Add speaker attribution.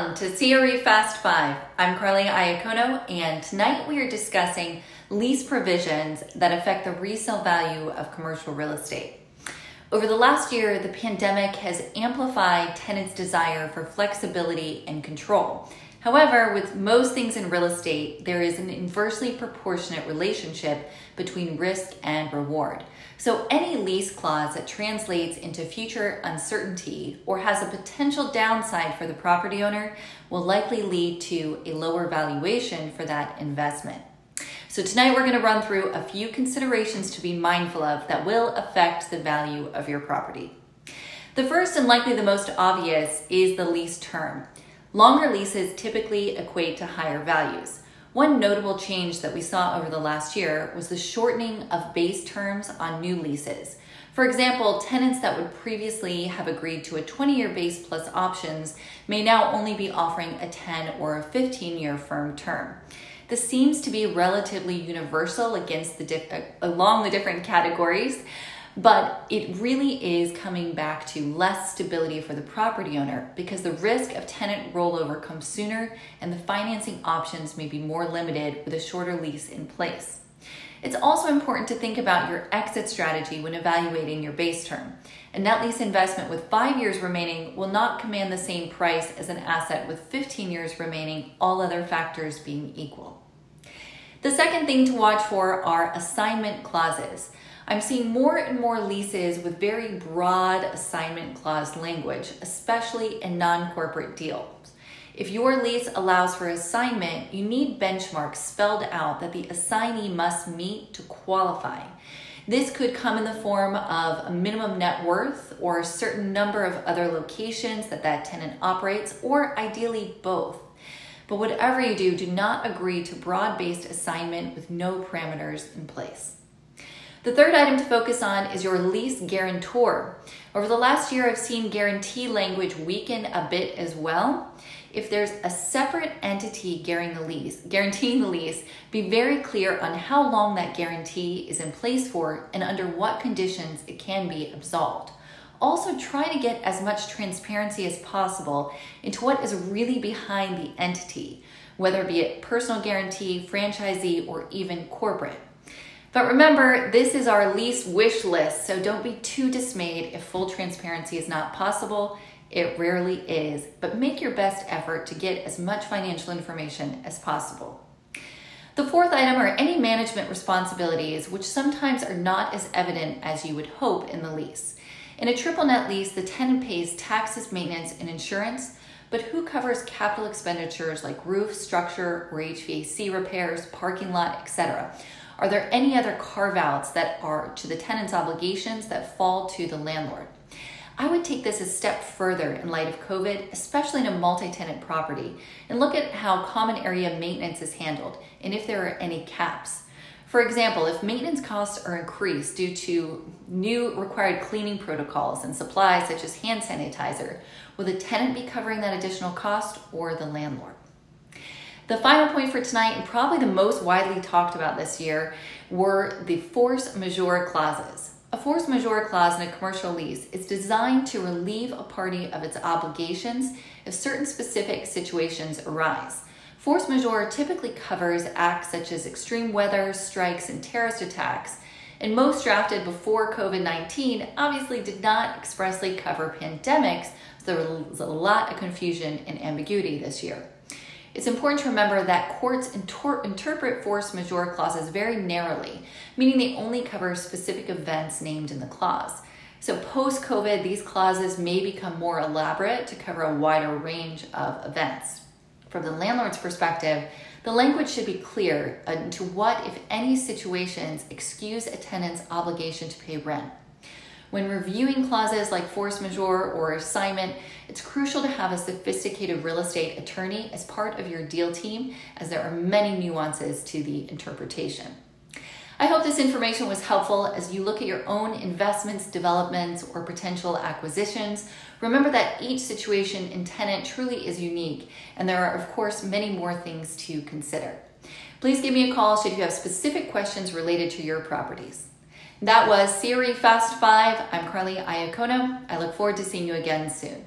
Speaker 1: Welcome to CRE Fast 5. I'm Carly Iacono, and tonight we are discussing lease provisions that affect the resale value of commercial real estate. Over the last year, the pandemic has amplified tenants' desire for flexibility and control. However, with most things in real estate, there is an inversely proportionate relationship between risk and reward. So, any lease clause that translates into future uncertainty or has a potential downside for the property owner will likely lead to a lower valuation for that investment. So, tonight we're going to run through a few considerations to be mindful of that will affect the value of your property. The first and likely the most obvious is the lease term. Longer leases typically equate to higher values. One notable change that we saw over the last year was the shortening of base terms on new leases. For example, tenants that would previously have agreed to a 20 year base plus options may now only be offering a 10 or a 15 year firm term. This seems to be relatively universal against the along the different categories, but it really is coming back to less stability for the property owner because the risk of tenant rollover comes sooner and the financing options may be more limited with a shorter lease in place. It's also important to think about your exit strategy when evaluating your base term. A net lease investment with five years remaining will not command the same price as an asset with 15 years remaining, all other factors being equal. The second thing to watch for are assignment clauses. I'm seeing more and more leases with very broad assignment clause language, especially in non corporate deals. If your lease allows for assignment, you need benchmarks spelled out that the assignee must meet to qualify. This could come in the form of a minimum net worth or a certain number of other locations that that tenant operates, or ideally both. But whatever you do, do not agree to broad based assignment with no parameters in place. The third item to focus on is your lease guarantor. Over the last year, I've seen guarantee language weaken a bit as well. If there's a separate entity guaranteeing the lease, guaranteeing the lease, be very clear on how long that guarantee is in place for and under what conditions it can be absolved. Also, try to get as much transparency as possible into what is really behind the entity, whether it be it personal guarantee, franchisee, or even corporate. But remember, this is our lease wish list, so don't be too dismayed if full transparency is not possible. It rarely is, but make your best effort to get as much financial information as possible. The fourth item are any management responsibilities, which sometimes are not as evident as you would hope in the lease. In a triple net lease, the tenant pays taxes, maintenance, and insurance, but who covers capital expenditures like roof, structure, or HVAC repairs, parking lot, etc.? Are there any other carve outs that are to the tenant's obligations that fall to the landlord? I would take this a step further in light of COVID, especially in a multi tenant property, and look at how common area maintenance is handled and if there are any caps. For example, if maintenance costs are increased due to new required cleaning protocols and supplies such as hand sanitizer, will the tenant be covering that additional cost or the landlord? The final point for tonight, and probably the most widely talked about this year, were the force majeure clauses. A force majeure clause in a commercial lease is designed to relieve a party of its obligations if certain specific situations arise. Force majeure typically covers acts such as extreme weather, strikes, and terrorist attacks, and most drafted before COVID 19 obviously did not expressly cover pandemics, so there was a lot of confusion and ambiguity this year. It's important to remember that courts inter- interpret force majeure clauses very narrowly, meaning they only cover specific events named in the clause. So, post COVID, these clauses may become more elaborate to cover a wider range of events. From the landlord's perspective, the language should be clear into what, if any, situations excuse a tenant's obligation to pay rent. When reviewing clauses like force majeure or assignment, it's crucial to have a sophisticated real estate attorney as part of your deal team, as there are many nuances to the interpretation. I hope this information was helpful as you look at your own investments, developments, or potential acquisitions. Remember that each situation and tenant truly is unique, and there are, of course, many more things to consider. Please give me a call should you have specific questions related to your properties. That was CRE Fast 5. I'm Carly Iacono. I look forward to seeing you again soon.